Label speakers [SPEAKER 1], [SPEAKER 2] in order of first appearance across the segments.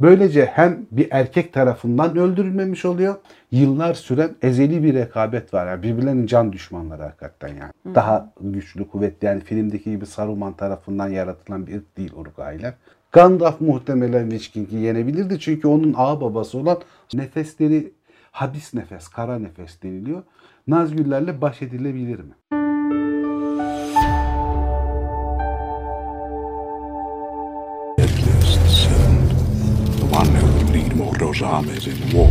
[SPEAKER 1] Böylece hem bir erkek tarafından öldürülmemiş oluyor. Yıllar süren ezeli bir rekabet var. Yani birbirlerinin can düşmanları hakikaten yani. Daha güçlü, kuvvetli yani filmdeki gibi Saruman tarafından yaratılan bir ırk değil Uruk-ailer. Gandalf muhtemelen Witch yenebilirdi. Çünkü onun ağ babası olan nefesleri habis nefes, kara nefes deniliyor. Nazgüllerle baş edilebilir mi?
[SPEAKER 2] Mordor's armies in war.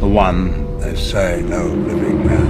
[SPEAKER 2] The one they say no living man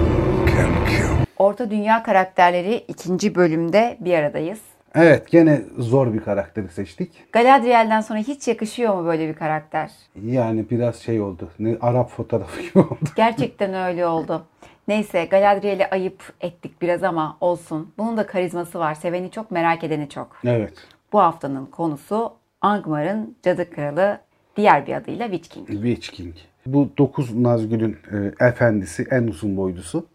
[SPEAKER 2] can kill.
[SPEAKER 3] Orta Dünya karakterleri ikinci bölümde bir aradayız.
[SPEAKER 1] Evet gene zor bir karakteri seçtik.
[SPEAKER 3] Galadriel'den sonra hiç yakışıyor mu böyle bir karakter?
[SPEAKER 1] Yani biraz şey oldu. Ne Arap fotoğrafı gibi oldu.
[SPEAKER 3] Gerçekten öyle oldu. Neyse Galadriel'i ayıp ettik biraz ama olsun. Bunun da karizması var. Seveni çok, merak edeni çok.
[SPEAKER 1] Evet.
[SPEAKER 3] Bu haftanın konusu Angmar'ın Cadı Kralı, diğer bir adıyla Witch King.
[SPEAKER 1] Witch King. Bu dokuz Nazgül'ün e, efendisi, en uzun boylusu.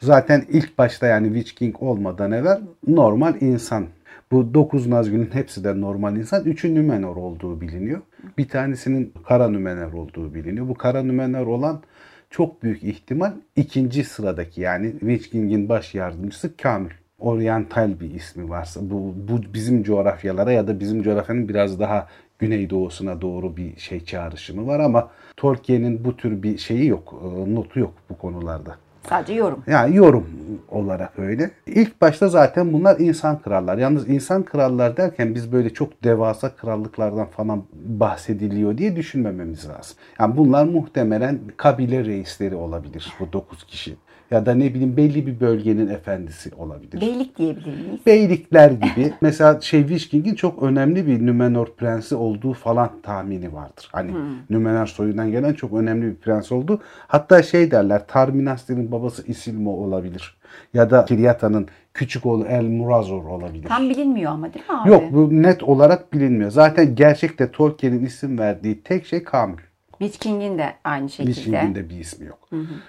[SPEAKER 1] Zaten ilk başta yani Witch King olmadan evvel normal insan. Bu dokuz Nazgül'ün hepsi de normal insan. Üçü Nümenor olduğu biliniyor. Bir tanesinin Kara Nümenor olduğu biliniyor. Bu Kara Nümenor olan çok büyük ihtimal ikinci sıradaki yani Witch King'in baş yardımcısı Kamil. Oriental bir ismi varsa bu, bu bizim coğrafyalara ya da bizim coğrafyanın biraz daha güneydoğusuna doğru bir şey çağrışımı var ama Tolkien'in bu tür bir şeyi yok, e, notu yok bu konularda.
[SPEAKER 3] Sadece yorum.
[SPEAKER 1] Yani yorum olarak öyle. İlk başta zaten bunlar insan krallar. Yalnız insan krallar derken biz böyle çok devasa krallıklardan falan bahsediliyor diye düşünmememiz lazım. Yani bunlar muhtemelen kabile reisleri olabilir bu 9 kişi. Ya da ne bileyim belli bir bölgenin efendisi olabilir.
[SPEAKER 3] Beylik diyebilir miyiz?
[SPEAKER 1] Beylikler gibi. Mesela şey Witch King'in çok önemli bir Numenor prensi olduğu falan tahmini vardır. Hani Numenor soyundan gelen çok önemli bir prens oldu. Hatta şey derler Tarminasti'nin babası Isilmo olabilir. Ya da Kiryata'nın küçük oğlu El Murazor olabilir.
[SPEAKER 3] Tam bilinmiyor ama değil mi abi?
[SPEAKER 1] Yok bu net olarak bilinmiyor. Zaten gerçekte Tolkien'in isim verdiği tek şey Kamil.
[SPEAKER 3] Witch King'in de aynı şekilde.
[SPEAKER 1] Witch King'in de bir ismi yok.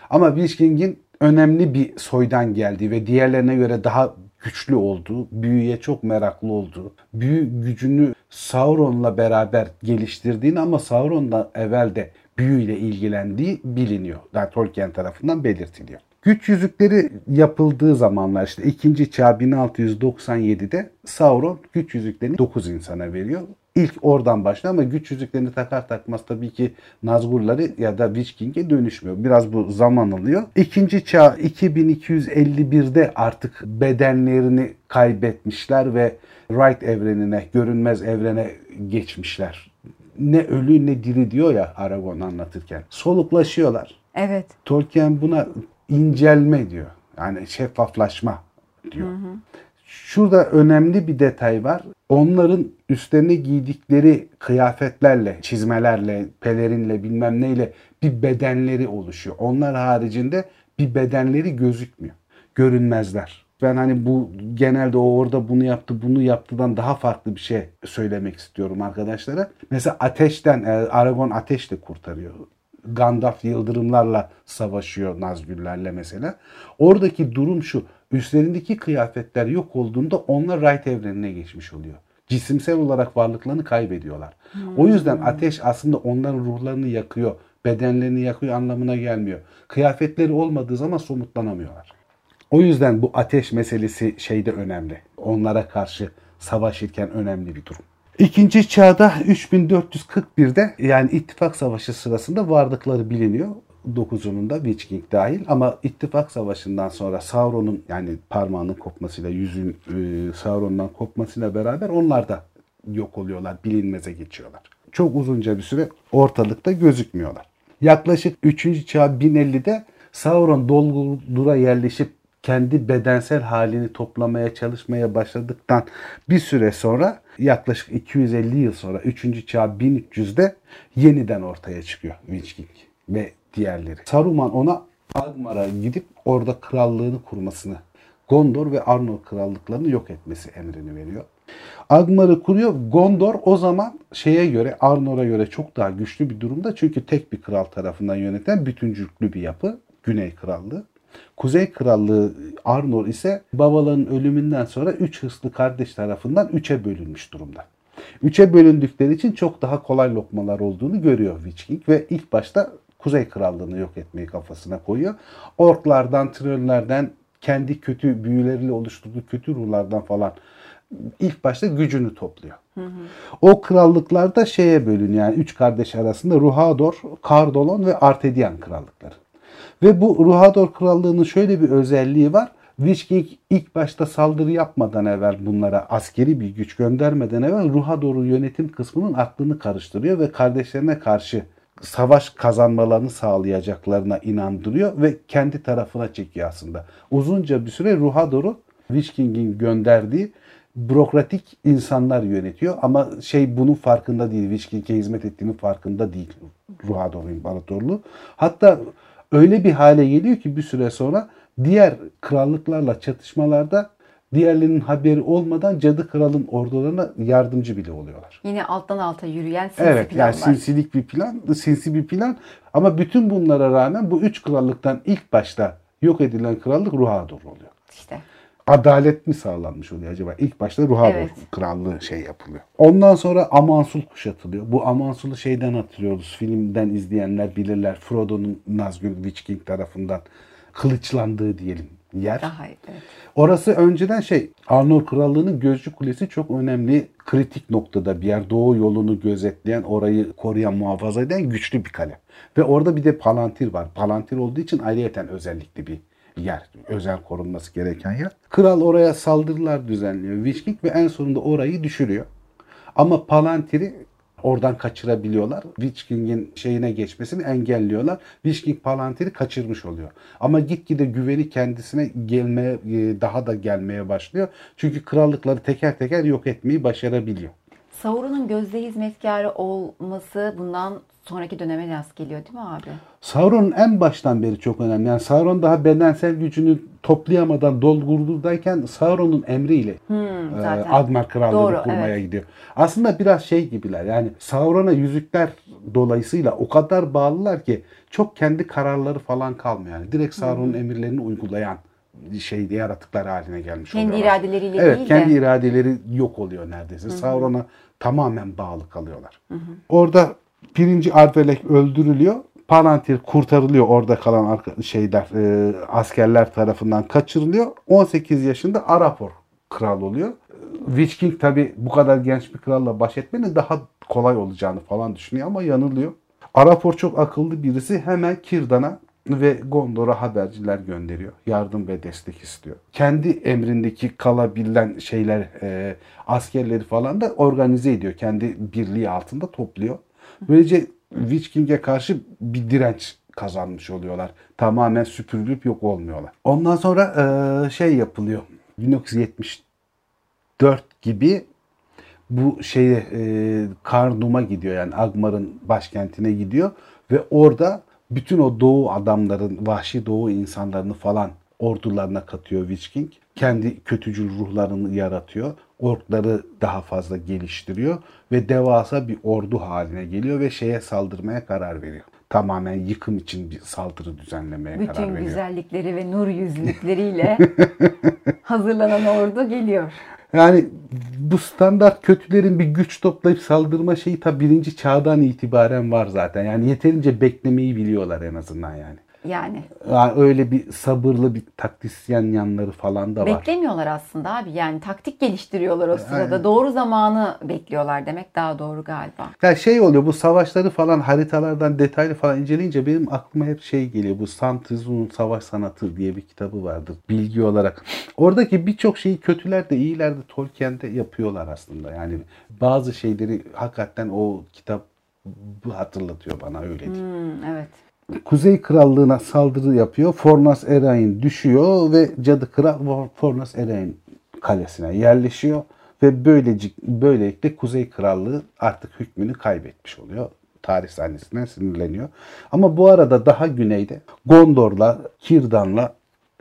[SPEAKER 1] Ama Witch King'in önemli bir soydan geldiği ve diğerlerine göre daha güçlü olduğu, büyüye çok meraklı olduğu, büyü gücünü Sauron'la beraber geliştirdiğini ama Sauron'dan evvel de büyüyle ilgilendiği biliniyor. Yani Tolkien tarafından belirtiliyor. Güç yüzükleri yapıldığı zamanlar işte 2. çağ 1697'de Sauron güç yüzüklerini 9 insana veriyor. İlk oradan başlıyor ama güç yüzüklerini takar takmaz tabii ki Nazgulları ya da Witch King'e dönüşmüyor. Biraz bu zaman alıyor. İkinci çağ 2251'de artık bedenlerini kaybetmişler ve Right evrenine, görünmez evrene geçmişler. Ne ölü ne diri diyor ya Aragon anlatırken. Soluklaşıyorlar.
[SPEAKER 3] Evet.
[SPEAKER 1] Tolkien buna incelme diyor. Yani şeffaflaşma diyor. Şurada önemli bir detay var. Onların üstlerine giydikleri kıyafetlerle, çizmelerle, pelerinle bilmem neyle bir bedenleri oluşuyor. Onlar haricinde bir bedenleri gözükmüyor. Görünmezler. Ben hani bu genelde o orada bunu yaptı, bunu yaptıdan daha farklı bir şey söylemek istiyorum arkadaşlara. Mesela ateşten, e, Aragon ateşle kurtarıyor. Gandalf yıldırımlarla savaşıyor Nazgüllerle mesela. Oradaki durum şu. Üstlerindeki kıyafetler yok olduğunda onlar Right evrenine geçmiş oluyor. Cisimsel olarak varlıklarını kaybediyorlar. O yüzden ateş aslında onların ruhlarını yakıyor, bedenlerini yakıyor anlamına gelmiyor. Kıyafetleri olmadığı zaman somutlanamıyorlar. O yüzden bu ateş meselesi şeyde önemli. Onlara karşı savaşırken önemli bir durum. İkinci çağda 3441'de yani ittifak savaşı sırasında vardıkları biliniyor. 9'unun da Witch King dahil ama ittifak savaşından sonra Sauron'un yani parmağının kopmasıyla yüzün e, Sauron'dan kopmasıyla beraber onlar da yok oluyorlar, bilinmeze geçiyorlar. Çok uzunca bir süre ortalıkta gözükmüyorlar. Yaklaşık 3. çağ 1050'de Sauron Doldur'a yerleşip kendi bedensel halini toplamaya çalışmaya başladıktan bir süre sonra yaklaşık 250 yıl sonra 3. çağ 1300'de yeniden ortaya çıkıyor Witch King ve diğerleri. Saruman ona Agmar'a gidip orada krallığını kurmasını, Gondor ve Arnor krallıklarını yok etmesi emrini veriyor. Agmar'ı kuruyor. Gondor o zaman şeye göre Arnor'a göre çok daha güçlü bir durumda. Çünkü tek bir kral tarafından yöneten bütüncüklü bir yapı. Güney Krallığı. Kuzey Krallığı Arnor ise babaların ölümünden sonra üç hırslı kardeş tarafından üçe bölünmüş durumda. Üçe bölündükleri için çok daha kolay lokmalar olduğunu görüyor Witch King ve ilk başta Kuzey Krallığı'nı yok etmeyi kafasına koyuyor. Orklardan, trollerden, kendi kötü büyüleriyle oluşturduğu kötü ruhlardan falan ilk başta gücünü topluyor. O krallıklar da şeye bölünüyor. Yani üç kardeş arasında Ruhador, Kardolon ve Artedian krallıkları. Ve bu Ruhador krallığının şöyle bir özelliği var. King ilk başta saldırı yapmadan evvel bunlara askeri bir güç göndermeden evvel Ruhador'un yönetim kısmının aklını karıştırıyor ve kardeşlerine karşı savaş kazanmalarını sağlayacaklarına inandırıyor ve kendi tarafına çekiyor aslında. Uzunca bir süre Ruhador'u Witch King'in gönderdiği bürokratik insanlar yönetiyor ama şey bunun farkında değil. Witch King'e hizmet ettiğinin farkında değil Ruhador İmparatorluğu. Hatta öyle bir hale geliyor ki bir süre sonra diğer krallıklarla çatışmalarda diğerlerinin haberi olmadan Cadı Kral'ın ordularına yardımcı bile oluyorlar.
[SPEAKER 3] Yine alttan alta yürüyen sinsi
[SPEAKER 1] Evet yani
[SPEAKER 3] planlar.
[SPEAKER 1] sinsilik bir plan, sinsi bir plan ama bütün bunlara rağmen bu üç krallıktan ilk başta yok edilen krallık Ruhador oluyor.
[SPEAKER 3] İşte.
[SPEAKER 1] Adalet mi sağlanmış oluyor acaba? İlk başta Ruhador
[SPEAKER 3] Evet.
[SPEAKER 1] krallığı şey yapılıyor. Ondan sonra Amansul kuşatılıyor. Bu Amansul'u şeyden hatırlıyoruz. Filmden izleyenler bilirler. Frodo'nun Nazgûl Witch King tarafından kılıçlandığı diyelim yer.
[SPEAKER 3] Daha iyi. Evet.
[SPEAKER 1] Orası önceden şey Arnor Krallığı'nın Gözcü Kulesi çok önemli kritik noktada bir yer. Doğu yolunu gözetleyen, orayı koruyan, muhafaza eden güçlü bir kale. Ve orada bir de Palantir var. Palantir olduğu için ayrıyeten özellikli bir yer. Özel korunması gereken yer. Kral oraya saldırılar düzenliyor. Witch King ve en sonunda orayı düşürüyor. Ama Palantir'i oradan kaçırabiliyorlar. Witch King'in şeyine geçmesini engelliyorlar. Witch King Palantir'i kaçırmış oluyor. Ama gitgide güveni kendisine gelmeye e, daha da gelmeye başlıyor. Çünkü krallıkları teker teker yok etmeyi başarabiliyor.
[SPEAKER 3] Sauron'un gözde hizmetkarı olması bundan sonraki döneme rast geliyor değil mi abi?
[SPEAKER 1] Sauron'un en baştan beri çok önemli. Yani Sauron daha bedensel gücünü toplayamadan Dolgurdur'dayken Sauron'un emriyle e,
[SPEAKER 3] zaten.
[SPEAKER 1] Admar Krallığı'nı
[SPEAKER 3] Doğru,
[SPEAKER 1] kurmaya
[SPEAKER 3] evet.
[SPEAKER 1] gidiyor. Aslında biraz şey gibiler yani Sauron'a yüzükler dolayısıyla o kadar bağlılar ki çok kendi kararları falan kalmıyor. Yani direkt Sauron'un emirlerini uygulayan şey yaratıklar haline gelmiş
[SPEAKER 3] Kendi
[SPEAKER 1] oluyorlar.
[SPEAKER 3] iradeleriyle
[SPEAKER 1] evet,
[SPEAKER 3] değil
[SPEAKER 1] kendi
[SPEAKER 3] de.
[SPEAKER 1] iradeleri yok oluyor neredeyse. Sauron'a tamamen bağlı kalıyorlar. Orada birinci Arvelek öldürülüyor. Palantir kurtarılıyor orada kalan şeyler e, askerler tarafından kaçırılıyor. 18 yaşında Arapor kral oluyor. Witch King tabi bu kadar genç bir kralla baş etmenin daha kolay olacağını falan düşünüyor ama yanılıyor. Arapor çok akıllı birisi hemen Kirdan'a ve Gondor'a haberciler gönderiyor. Yardım ve destek istiyor. Kendi emrindeki kalabilen şeyler, e, askerleri falan da organize ediyor. Kendi birliği altında topluyor. Böylece Witch karşı bir direnç kazanmış oluyorlar. Tamamen süpürülüp yok olmuyorlar. Ondan sonra e, şey yapılıyor. 1974 gibi bu şeye e, Karnum'a gidiyor yani Agmar'ın başkentine gidiyor ve orada bütün o doğu adamların, vahşi doğu insanlarını falan ordularına katıyor Witch King. Kendi kötücül ruhlarını yaratıyor. Orkları daha fazla geliştiriyor ve devasa bir ordu haline geliyor ve şeye saldırmaya karar veriyor. Tamamen yıkım için bir saldırı düzenlemeye karar
[SPEAKER 3] Bütün
[SPEAKER 1] veriyor.
[SPEAKER 3] güzellikleri ve nur yüzlükleriyle hazırlanan ordu geliyor.
[SPEAKER 1] Yani bu standart kötülerin bir güç toplayıp saldırma şeyi ta birinci çağdan itibaren var zaten. Yani yeterince beklemeyi biliyorlar en azından yani.
[SPEAKER 3] Yani
[SPEAKER 1] yani öyle bir sabırlı bir taktisyen yanları falan da var.
[SPEAKER 3] beklemiyorlar aslında abi. Yani taktik geliştiriyorlar o sırada.
[SPEAKER 1] Aynen.
[SPEAKER 3] Doğru zamanı bekliyorlar demek daha doğru galiba.
[SPEAKER 1] Ya şey oluyor bu savaşları falan haritalardan detaylı falan inceleyince benim aklıma hep şey geliyor. Bu San Tzu'nun Savaş Sanatı diye bir kitabı vardır bilgi olarak. Oradaki birçok şeyi kötüler de iyiler de Tolkien'de yapıyorlar aslında. Yani bazı şeyleri hakikaten o kitap bu hatırlatıyor bana öyle diyeyim.
[SPEAKER 3] Hmm, evet.
[SPEAKER 1] Kuzey Krallığı'na saldırı yapıyor. Fornas Erain düşüyor ve Cadı Kral Fornas Erain kalesine yerleşiyor ve böylece böylelikle Kuzey Krallığı artık hükmünü kaybetmiş oluyor. Tarih sahnesinden sinirleniyor. Ama bu arada daha güneyde Gondor'la, Kirdan'la,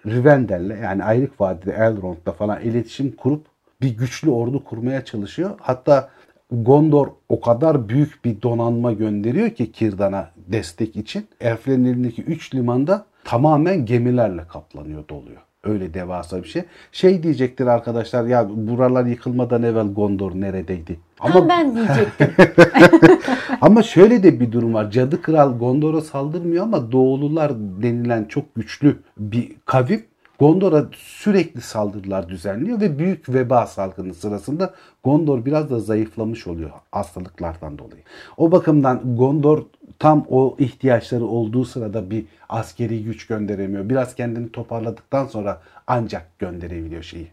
[SPEAKER 1] Rivendell'le yani Ayrık Vadide Elrond'la falan iletişim kurup bir güçlü ordu kurmaya çalışıyor. Hatta Gondor o kadar büyük bir donanma gönderiyor ki Kirdan'a destek için. Elflerin elindeki 3 limanda tamamen gemilerle kaplanıyor, doluyor. Öyle devasa bir şey. Şey diyecektir arkadaşlar ya buralar yıkılmadan evvel Gondor neredeydi?
[SPEAKER 3] Ama ben diyecektim.
[SPEAKER 1] Ama şöyle de bir durum var. Cadı Kral Gondor'a saldırmıyor ama Doğulular denilen çok güçlü bir kavim Gondor'a sürekli saldırılar düzenliyor ve büyük veba salgını sırasında Gondor biraz da zayıflamış oluyor hastalıklardan dolayı. O bakımdan Gondor tam o ihtiyaçları olduğu sırada bir askeri güç gönderemiyor. Biraz kendini toparladıktan sonra ancak gönderebiliyor şeyi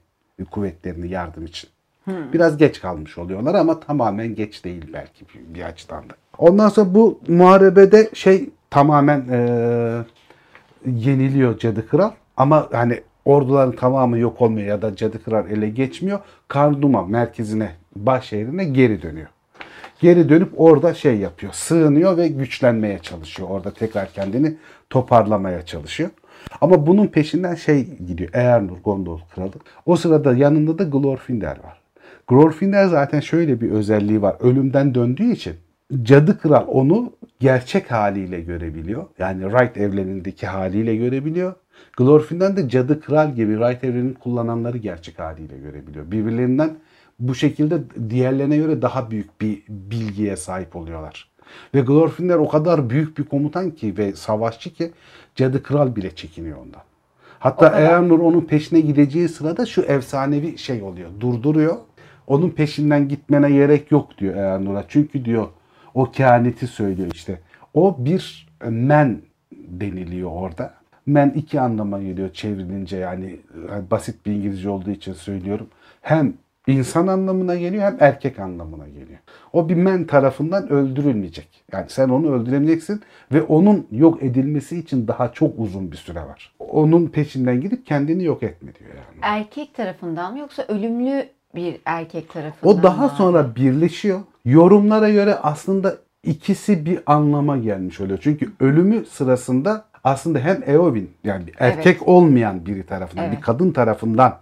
[SPEAKER 1] kuvvetlerini yardım için. Biraz geç kalmış oluyorlar ama tamamen geç değil belki bir, bir açıdan da. Ondan sonra bu muharebede şey tamamen eee, yeniliyor Cadı Kral. Ama hani orduların tamamı yok olmuyor ya da Cadı Kral ele geçmiyor. Karduma merkezine, baş şehrine geri dönüyor. Geri dönüp orada şey yapıyor. Sığınıyor ve güçlenmeye çalışıyor. Orada tekrar kendini toparlamaya çalışıyor. Ama bunun peşinden şey gidiyor. Eärnur Gondor kralı. O sırada yanında da Glorfindel var. Glorfindel zaten şöyle bir özelliği var. Ölümden döndüğü için Cadı Kral onu gerçek haliyle görebiliyor. Yani Wright evrenindeki haliyle görebiliyor. Glorfindel de Cadı Kral gibi Wright evrenini kullananları gerçek haliyle görebiliyor. Birbirlerinden bu şekilde diğerlerine göre daha büyük bir bilgiye sahip oluyorlar. Ve Glorfindel o kadar büyük bir komutan ki ve savaşçı ki Cadı Kral bile çekiniyor ondan. Hatta. Eärnur onun peşine gideceği sırada şu efsanevi şey oluyor. Durduruyor. Onun peşinden gitmene gerek yok diyor Eärnur'a. Çünkü diyor o kehaneti söylüyor işte. O bir men deniliyor orada. Men iki anlama geliyor çevrilince yani yani basit bir İngilizce olduğu için söylüyorum. Hem insan anlamına geliyor hem erkek anlamına geliyor. O bir men tarafından öldürülmeyecek. Yani sen onu öldüremeyeceksin ve onun yok edilmesi için daha çok uzun bir süre var. Onun peşinden gidip kendini yok etme diyor yani.
[SPEAKER 3] erkek tarafından mı yoksa ölümlü bir erkek tarafından
[SPEAKER 1] O daha
[SPEAKER 3] mı?
[SPEAKER 1] sonra birleşiyor. Yorumlara göre aslında ikisi bir anlama gelmiş oluyor. Çünkü ölümü sırasında aslında hem Eowyn yani bir erkek olmayan biri tarafından,
[SPEAKER 3] Evet.
[SPEAKER 1] bir kadın tarafından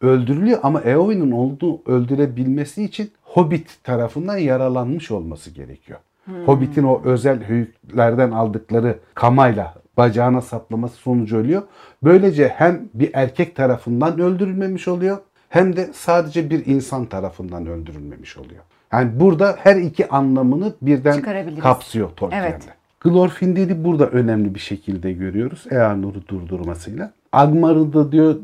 [SPEAKER 1] öldürülüyor ama Eowyn'in olduğu öldürebilmesi için Hobbit tarafından yaralanmış olması gerekiyor. Hobbit'in o özel höyüklerden aldıkları kamayla bacağına saplaması sonucu ölüyor. Böylece hem bir erkek tarafından öldürülmemiş oluyor hem de sadece bir insan tarafından öldürülmemiş oluyor. Yani burada her iki anlamını birden kapsıyor Tolkien'de.
[SPEAKER 3] Evet.
[SPEAKER 1] Glorfindel'i burada önemli bir şekilde görüyoruz. Eärnur'u durdurmasıyla. Angmar'ı da diyor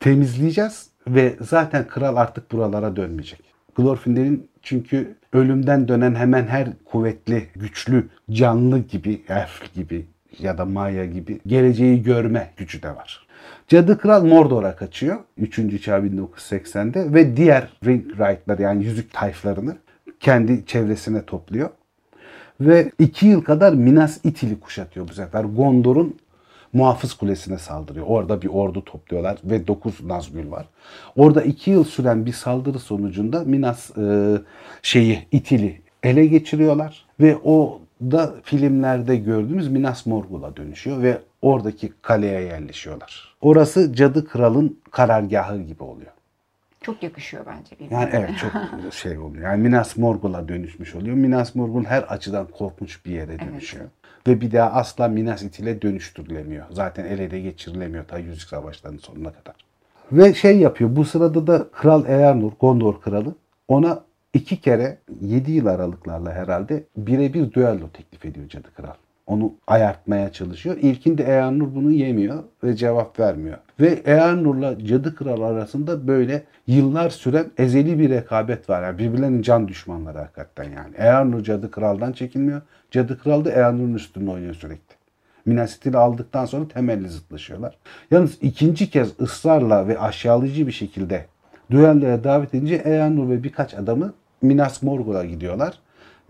[SPEAKER 1] temizleyeceğiz ve zaten kral artık buralara dönmeyecek. Glorfindel'in çünkü ölümden dönen hemen her kuvvetli, güçlü, canlı gibi, elf gibi ya da Maya gibi geleceği görme gücü de var. Cadı Kral Mordor'a kaçıyor 3. çağ 1980'de ve diğer Ring Right'lar yani yüzük tayflarını kendi çevresine topluyor. Ve iki yıl kadar Minas Ithil'i kuşatıyor bu sefer. Gondor'un muhafız kulesine saldırıyor. Orada bir ordu topluyorlar ve 9 Nazgül var. Orada iki yıl süren bir saldırı sonucunda Minas e, şeyi Ithil'i ele geçiriyorlar ve o da filmlerde gördüğümüz Minas Morgul'a dönüşüyor ve oradaki kaleye yerleşiyorlar. Orası Cadı Kral'ın karargahı gibi oluyor.
[SPEAKER 3] Çok yakışıyor bence birbirine.
[SPEAKER 1] Yani evet çok şey oluyor. Yani Minas Morgul'a dönüşmüş oluyor. Minas Morgul her açıdan korkunç bir yere dönüşüyor. Ve bir daha asla Minas Ithil'e dönüştürülemiyor. Zaten el ele geçirilemiyor ta Yüzük Savaşları'nın sonuna kadar. Ve şey yapıyor. Bu sırada da Kral Eärnur, Gondor kralı ona iki kere 7 yıl aralıklarla herhalde birebir düello teklif ediyor Cadı Kral. Onu ayartmaya çalışıyor. İlkinde Eärnur bunu yemiyor ve cevap vermiyor. Ve Eärnur'la Cadı Kral arasında böyle yıllar süren ezeli bir rekabet var. Yani birbirlerinin can düşmanları hakikaten yani. Eärnur Cadı Kral'dan çekinmiyor. Cadı Kral da Eärnur'un üstünde oynuyor sürekli. Minas aldıktan sonra temelli zıtlaşıyorlar. Yalnız ikinci kez ısrarla ve aşağılayıcı bir şekilde düelloya davet edince Eärnur ve birkaç adamı Minas Morgul'a gidiyorlar.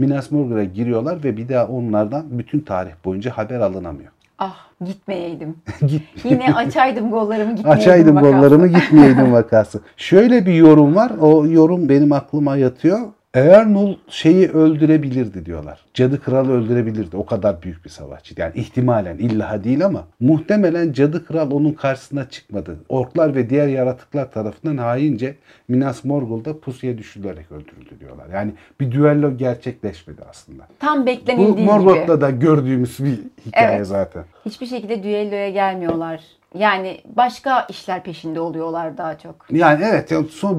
[SPEAKER 1] Minas Morgul'a giriyorlar ve bir daha onlardan bütün tarih boyunca haber alınamıyor.
[SPEAKER 3] Ah gitmeyeydim.
[SPEAKER 1] Git.
[SPEAKER 3] Yine açaydım gollarımı gitmeyeydim.
[SPEAKER 1] Açaydım
[SPEAKER 3] vakası.
[SPEAKER 1] gollarımı gitmeyeydim vakası. Şöyle bir yorum var. O yorum benim aklıma yatıyor. Eärnul şeyi öldürebilirdi diyorlar. Cadı Kralı öldürebilirdi. O kadar büyük bir savaşçıydı. Yani ihtimalen illa değil ama muhtemelen Cadı Kral onun karşısına çıkmadı. Orklar ve diğer yaratıklar tarafından haince Minas Morgul'da pusuya düşürülerek öldürüldü diyorlar. Yani bir düello gerçekleşmedi aslında.
[SPEAKER 3] Tam
[SPEAKER 1] Bu
[SPEAKER 3] beklenildiği
[SPEAKER 1] Morgoth'ta
[SPEAKER 3] gibi.
[SPEAKER 1] da gördüğümüz bir hikaye
[SPEAKER 3] Evet.
[SPEAKER 1] zaten.
[SPEAKER 3] Hiçbir şekilde düelloya gelmiyorlar. Yani başka işler peşinde oluyorlar daha çok.
[SPEAKER 1] Yani evet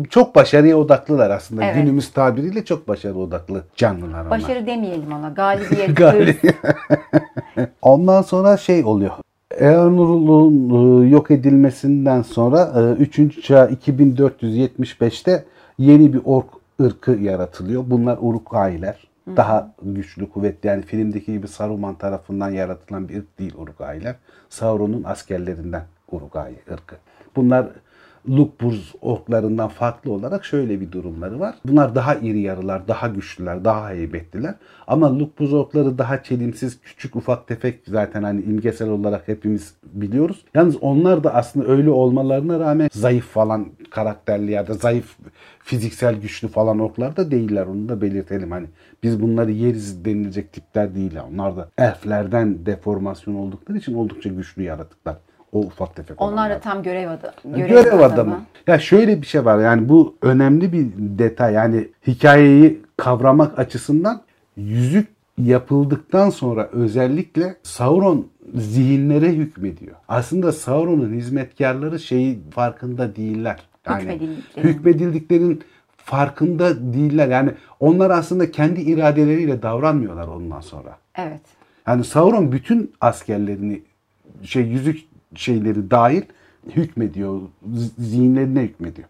[SPEAKER 1] çok başarıya odaklılar aslında.
[SPEAKER 3] Evet.
[SPEAKER 1] Günümüz tabiriyle çok başarı odaklı canlılar onlar.
[SPEAKER 3] Başarı demeyelim ona. Galibiyet,
[SPEAKER 1] Gali-
[SPEAKER 3] hırs.
[SPEAKER 1] Ondan sonra şey oluyor. Eonurlu'nun e, yok edilmesinden sonra 3. çağ 2475'te yeni bir ork ırkı yaratılıyor. Bunlar Daha güçlü, kuvvetli. Yani filmdeki gibi Saruman tarafından yaratılan bir ırk değil Uruk-hai'ler. Sauron'un askerlerinden Uruk-hai ırkı. Bunlar Lukbuz orklarından farklı olarak şöyle bir durumları var. Bunlar daha iri yarılar, daha güçlüler, daha heybetliler. Ama Lukbuz orkları daha çelimsiz, küçük ufak tefek zaten hani imgesel olarak hepimiz biliyoruz. Yalnız onlar da aslında öyle olmalarına rağmen zayıf falan karakterli ya da zayıf fiziksel güçlü falan orklar da değiller. Onu da belirtelim. Hani biz bunları yeriz denilecek tipler değil. Onlar da elflerden deformasyon oldukları için oldukça güçlü yaratıklar. O ufak tefek
[SPEAKER 3] Onlar
[SPEAKER 1] olanlar.
[SPEAKER 3] da tam görev, adı,
[SPEAKER 1] Görev, adamı. Ya şöyle bir şey var yani bu önemli bir detay yani hikayeyi kavramak açısından yüzük yapıldıktan sonra özellikle Sauron zihinlere hükmediyor. Aslında Sauron'un hizmetkarları şeyi farkında değiller. Yani
[SPEAKER 3] Hükmedildikleri.
[SPEAKER 1] hükmedildiklerinin farkında değiller. Yani onlar aslında kendi iradeleriyle davranmıyorlar ondan sonra.
[SPEAKER 3] Evet.
[SPEAKER 1] Yani Sauron bütün askerlerini şey yüzük şeyleri dahil hükmediyor. Zihinlerine hükmediyor.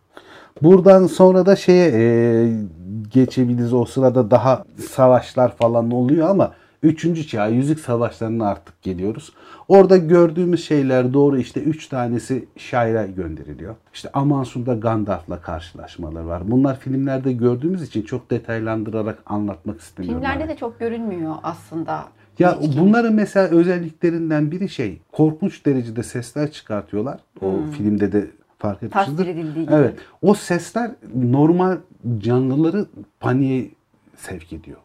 [SPEAKER 1] Buradan sonra da şeye e, geçebiliriz. O sırada daha savaşlar falan oluyor ama 3. çağ yüzük savaşlarına artık geliyoruz. Orada gördüğümüz şeyler doğru işte 3 tanesi şaira gönderiliyor. İşte Amansur'da Gandalf'la karşılaşmalar var. Bunlar filmlerde gördüğümüz için çok detaylandırarak anlatmak istemiyorum.
[SPEAKER 3] Filmlerde de çok görünmüyor aslında.
[SPEAKER 1] Ya bunların mesela özelliklerinden biri şey korkunç derecede sesler çıkartıyorlar. O filmde de fark etmişsinizdir.
[SPEAKER 3] Tasvir edildiği gibi.
[SPEAKER 1] Evet. O sesler normal canlıları paniğe sevk ediyor.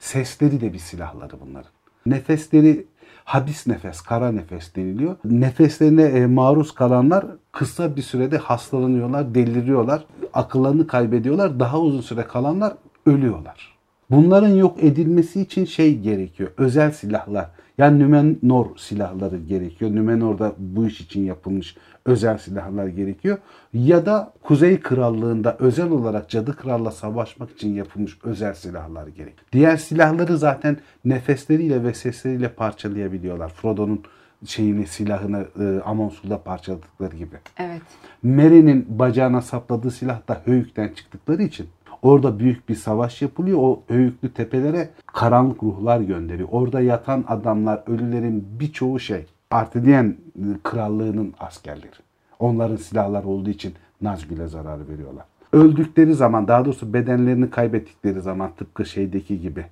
[SPEAKER 1] Sesleri de bir silahları bunların. Nefesleri habis nefes, kara nefes deniliyor. Nefeslerine e, maruz kalanlar kısa bir sürede hastalanıyorlar, deliriyorlar, akıllarını kaybediyorlar. Daha uzun süre kalanlar ölüyorlar. Bunların yok edilmesi için şey gerekiyor. Özel silahlar. Yani Nümenor silahları gerekiyor. Nümenor'da bu iş için yapılmış özel silahlar gerekiyor. Ya da Kuzey Krallığı'nda özel olarak Cadı Kral'la savaşmak için yapılmış özel silahlar gerek. Diğer silahları zaten nefesleriyle ve sesleriyle parçalayabiliyorlar. Frodo'nun şeyini silahını e, Amonsul'da parçaladıkları gibi.
[SPEAKER 3] Evet.
[SPEAKER 1] Merry'nin bacağına sapladığı silah da Höyük'ten çıktıkları için orada büyük bir savaş yapılıyor. O Höyüklü tepelere karanlık ruhlar gönderiyor. Orada yatan adamlar, ölülerin birçoğu şey Artediyen krallığının askerleri. Onların silahları olduğu için Nazgül'e zarar veriyorlar. Öldükleri zaman daha doğrusu bedenlerini kaybettikleri zaman tıpkı şeydeki gibi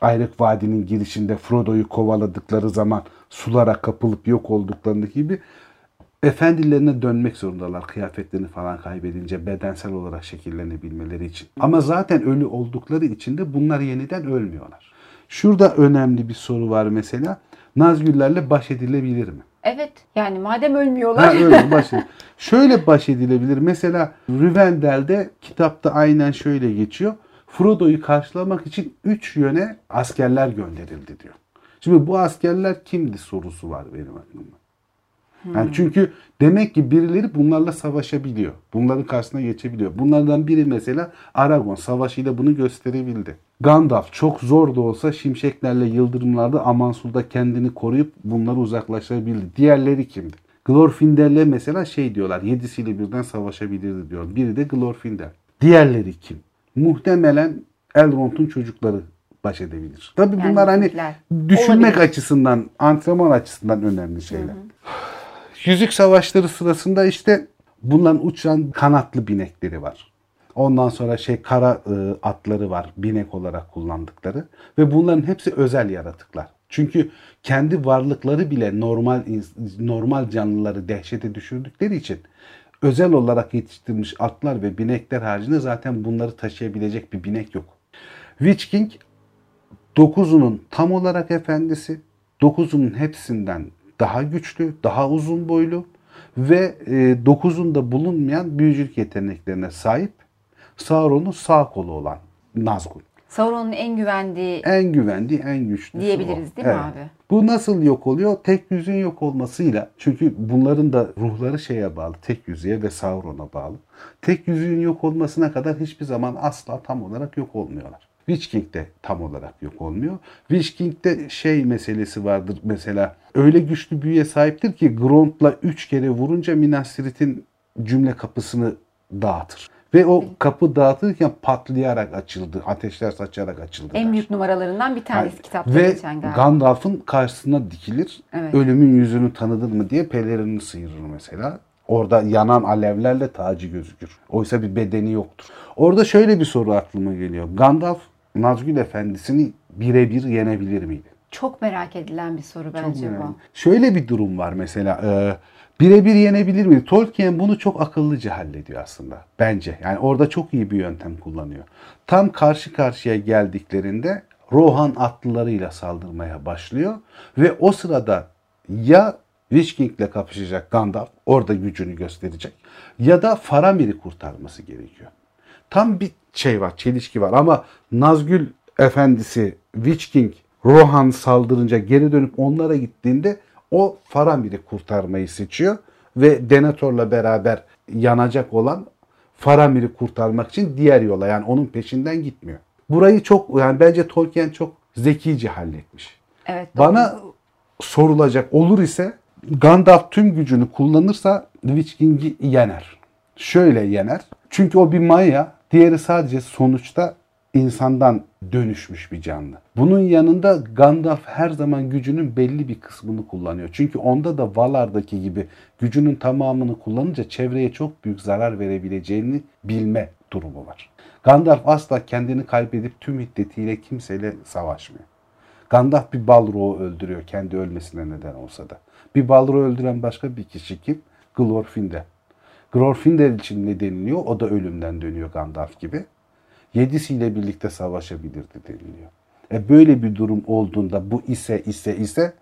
[SPEAKER 1] Ayrık Vadi'nin girişinde Frodo'yu kovaladıkları zaman sulara kapılıp yok olduklarındaki gibi efendilerine dönmek zorundalar kıyafetlerini falan kaybedince bedensel olarak şekillenebilmeleri için. Ama zaten ölü oldukları için de bunlar yeniden ölmüyorlar. Şurada önemli bir soru var mesela. Nazgüllerle baş edilebilir mi?
[SPEAKER 3] Evet. Yani madem
[SPEAKER 1] Ha,
[SPEAKER 3] ölmüyorlar.
[SPEAKER 1] öyle baş. Şöyle baş edilebilir. Mesela Rüvendel'de kitapta aynen şöyle geçiyor. Frodo'yu karşılamak için üç yöne askerler gönderildi diyor. Şimdi bu askerler kimdi sorusu var benim aklımda. Yani çünkü demek ki birileri bunlarla savaşabiliyor. Bunların karşısına geçebiliyor. Bunlardan biri mesela Aragon savaşıyla bunu gösterebildi. Gandalf çok zor da olsa şimşeklerle yıldırımlarda Amansul'da kendini koruyup bunları uzaklaştırabildi. Diğerleri kimdi? Glorfindel'le mesela şey diyorlar. Yedisiyle birden savaşabilirdi diyor. Biri de Glorfindel. Diğerleri kim? Muhtemelen Elrond'un çocukları baş edebilir. Tabii
[SPEAKER 3] Yani
[SPEAKER 1] bunlar hani düşünmek
[SPEAKER 3] Olabilir.
[SPEAKER 1] açısından, antrenman açısından önemli şeyler. Yüzük savaşları sırasında işte bunların uçan kanatlı binekleri var. Ondan sonra şey kara e, atları var binek olarak kullandıkları ve bunların hepsi özel yaratıklar. Çünkü kendi varlıkları bile normal normal canlıları dehşete düşürdükleri için özel olarak yetiştirilmiş atlar ve binekler haricinde zaten bunları taşıyabilecek bir binek yok. Witch King Dokuzunun tam olarak efendisi, dokuzunun hepsinden daha güçlü, daha uzun boylu ve e, dokuzunda bulunmayan büyücülük yeteneklerine sahip Sauron'un sağ kolu olan Nazgûl.
[SPEAKER 3] Sauron'un en güvendiği
[SPEAKER 1] En güvendiği, en güçlüsü
[SPEAKER 3] Diyebiliriz
[SPEAKER 1] o.
[SPEAKER 3] değil mi abi?
[SPEAKER 1] Bu nasıl yok oluyor? Tek yüzün yok olmasıyla. Çünkü bunların da ruhları şeye bağlı. Tek yüzüye ve Sauron'a bağlı. Tek yüzüğün yok olmasına kadar hiçbir zaman asla tam olarak yok olmuyorlar. Witch King de tam olarak yok olmuyor. Witch King'de şey meselesi vardır mesela. Öyle güçlü büyüye sahiptir ki Gront'la 3 kere vurunca Minas Tirith'in cümle kapısını dağıtır. Ve o kapı dağıtırken patlayarak açıldı. Ateşler saçarak açıldı.
[SPEAKER 3] en büyük numaralarından bir tanesi
[SPEAKER 1] Yani
[SPEAKER 3] kitapta
[SPEAKER 1] Ve
[SPEAKER 3] geçen galiba.
[SPEAKER 1] Gandalf'ın karşısına dikilir.
[SPEAKER 3] Evet.
[SPEAKER 1] Ölümün yüzünü tanıdın mı diye pelerinini sıyırır mesela. Orada yanan alevlerle tacı gözükür. Oysa bir bedeni yoktur. Orada şöyle bir soru aklıma geliyor. Gandalf Nazgül Efendisi'ni birebir yenebilir miydi?
[SPEAKER 3] Çok merak edilen bir soru bence
[SPEAKER 1] Yani
[SPEAKER 3] bu.
[SPEAKER 1] Şöyle bir durum var mesela. E, birebir yenebilir mi? Tolkien bunu çok akıllıca hallediyor aslında. Bence. Yani orada çok iyi bir yöntem kullanıyor. Tam karşı karşıya geldiklerinde Rohan atlılarıyla saldırmaya başlıyor. Ve o sırada ya Witch kapışacak Gandalf orada gücünü gösterecek. Ya da Faramir'i kurtarması gerekiyor. Tam bir şey var, çelişki var ama Nazgül Efendisi, Witch King, Rohan saldırınca geri dönüp onlara gittiğinde o Faramir'i kurtarmayı seçiyor ve Denethor'la beraber yanacak olan Faramir'i kurtarmak için diğer yola yani onun peşinden gitmiyor. Burayı çok yani bence Tolkien çok zekice halletmiş.
[SPEAKER 3] Evet. doğru.
[SPEAKER 1] Bana sorulacak olur ise Gandalf tüm gücünü kullanırsa Witch King'i yener. Şöyle yener. Çünkü o bir maya, diğeri sadece sonuçta insandan dönüşmüş bir canlı. Bunun yanında Gandalf her zaman gücünün belli bir kısmını kullanıyor. Çünkü onda da Valar'daki gibi gücünün tamamını kullanınca çevreye çok büyük zarar verebileceğini bilme durumu var. Gandalf asla kendini kaybedip tüm hiddetiyle kimseyle savaşmıyor. Gandalf bir Balrog'u öldürüyor kendi ölmesine neden olsa da. Bir Balrog'u öldüren başka bir kişi kim? Glorfindel. Glorfindel için ne deniliyor? O da ölümden dönüyor Gandalf gibi. Yedisiyle birlikte savaşabilirdi deniliyor. E böyle bir durum olduğunda bu ise ise ise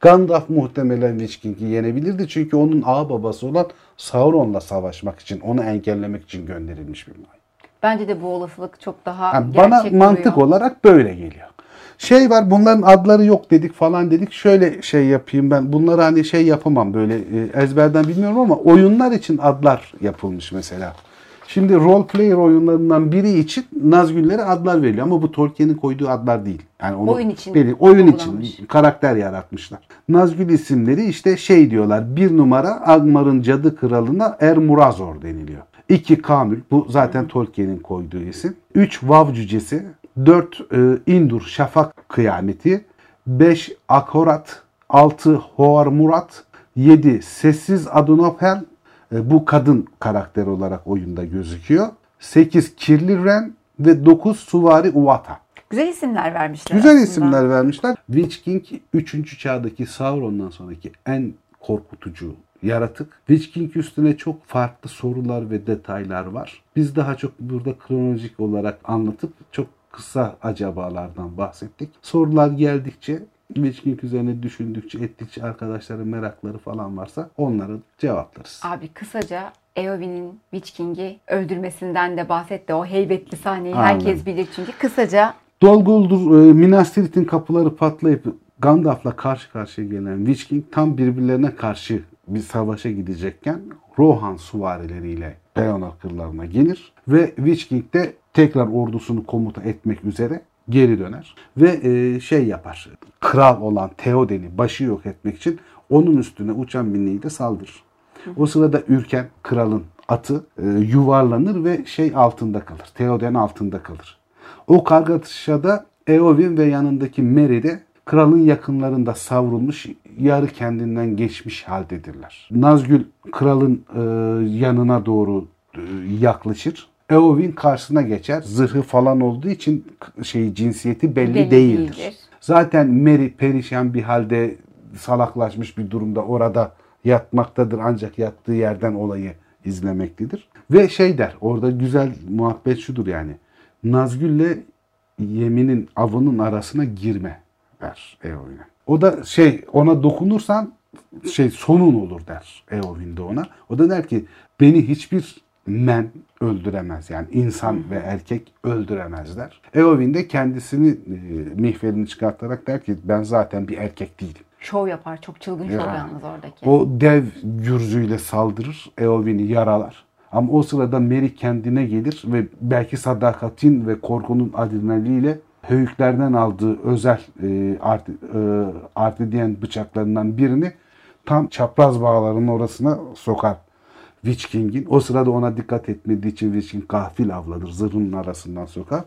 [SPEAKER 1] Gandalf muhtemelen Witch King'i yenebilirdi. Çünkü onun ağ babası olan Sauron'la savaşmak için, onu engellemek için gönderilmiş bir may.
[SPEAKER 3] Bence de bu olasılık çok daha
[SPEAKER 1] Yani bana
[SPEAKER 3] gerçek
[SPEAKER 1] mantık
[SPEAKER 3] duruyor.
[SPEAKER 1] olarak böyle geliyor. Şey var bunların adları yok dedik falan dedik. Şöyle şey yapayım ben. Bunları hani şey yapamam böyle e, ezberden bilmiyorum ama oyunlar için adlar yapılmış mesela. Şimdi role player oyunlarından biri için Nazgül'lere adlar veriliyor ama bu Tolkien'in koyduğu adlar değil. Yani onu
[SPEAKER 3] Oyun için
[SPEAKER 1] belli- oyun için karakter yaratmışlar. Nazgül isimleri işte şey diyorlar. Bir numara Agmar'ın cadı kralına Ermurazor deniliyor. İki Kamül. Bu zaten Tolkien'in koyduğu isim. Üç Vav cücesi. Dört e, Indur şafak kıyameti. Beş Akorat. Altı Hoar Murat. Yedi Sessiz Adunopel. E, bu kadın karakter olarak oyunda gözüküyor. Sekiz Kirli Ren ve dokuz Suvari Uvata.
[SPEAKER 3] Güzel isimler vermişler
[SPEAKER 1] Güzel
[SPEAKER 3] aslında.
[SPEAKER 1] isimler vermişler. Witch King 3. çağdaki Sauron'dan sonraki en korkutucu yaratık. Witch King üstüne çok farklı sorular ve detaylar var. Biz daha çok burada kronolojik olarak anlatıp çok kısa acabalardan bahsettik. Sorular geldikçe King üzerine düşündükçe, ettikçe arkadaşların merakları falan varsa onları cevaplarız.
[SPEAKER 3] Abi kısaca Eowyn'in Witch King'i öldürmesinden de bahsetti. O heybetli sahneyi
[SPEAKER 1] Aynen.
[SPEAKER 3] herkes bilir çünkü. Kısaca
[SPEAKER 1] Dolguldur e, Minas Tirith'in kapıları patlayıp Gandalf'la karşı karşıya gelen Witch King tam birbirlerine karşı bir savaşa gidecekken Rohan suvarileriyle Pelennor kırlarına gelir ve Witch King de tekrar ordusunu komuta etmek üzere geri döner ve e, şey yapar. Kral olan Theoden'i başı yok etmek için onun üstüne uçan binliği de saldırır. O sırada Ürken kralın atı e, yuvarlanır ve şey altında kalır. Theoden altında kalır. O kargaşada Eowyn ve yanındaki Merry de kralın yakınlarında savrulmuş, yarı kendinden geçmiş haldedirler. Nazgül kralın e, yanına doğru yaklaşır. Eowyn karşısına geçer. Zırhı falan olduğu için şey cinsiyeti belli,
[SPEAKER 3] Belli
[SPEAKER 1] değildir.
[SPEAKER 3] değildir.
[SPEAKER 1] Zaten Mary perişan bir halde salaklaşmış bir durumda orada yatmaktadır ancak yattığı yerden olayı izlemektedir. Ve şey der orada güzel muhabbet şudur yani. Nazgül'le yeminin avının arasına girme der Eowyn'e. O da şey ona dokunursan şey sonun olur der Eowyn de ona. O da der ki beni hiçbir men öldüremez. Yani insan ve erkek öldüremezler. Eowyn de kendisini e, mihverini çıkartarak der ki ben zaten bir erkek değilim.
[SPEAKER 3] Şov yapar. Çok çılgın şov
[SPEAKER 1] Ya.
[SPEAKER 3] yalnız oradaki.
[SPEAKER 1] O dev gürzüyle saldırır. Eowyn'i yaralar. Ama o sırada Merry kendine gelir ve belki sadakatin ve korkunun adrenaliyle höyüklerden aldığı özel e, art, e, artediyen bıçaklarından birini tam çapraz bağlarının orasına sokar. Witch King'in. O sırada ona dikkat etmediği için Witch King gafil avladır. Zırhının arasından sokar.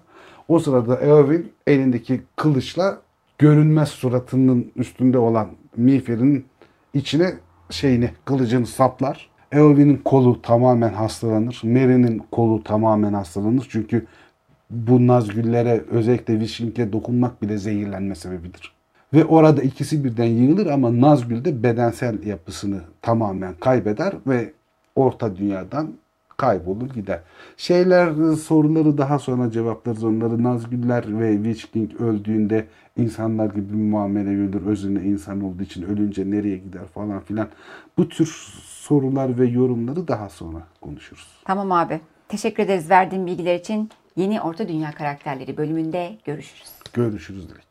[SPEAKER 1] O sırada Eowyn elindeki kılıçla görünmez suratının üstünde olan miğferin içine şeyini, kılıcını saplar. Eowyn'in kolu tamamen hastalanır. Merry'nin kolu tamamen hastalanır. Çünkü bu Nazgüllere özellikle Wishing'e dokunmak bile zehirlenme sebebidir. Ve orada ikisi birden yığılır ama Nazgül de bedensel yapısını tamamen kaybeder ve orta dünyadan kaybolur gider. Şeyler soruları daha sonra cevaplarız onları. Nazgüller ve Witch King öldüğünde insanlar gibi muamele görülür. Özünde insan olduğu için ölünce nereye gider falan filan. Bu tür sorular ve yorumları daha sonra konuşuruz.
[SPEAKER 3] Tamam abi. Teşekkür ederiz verdiğin bilgiler için. Yeni Orta Dünya Karakterleri bölümünde görüşürüz.
[SPEAKER 1] Görüşürüz direkt.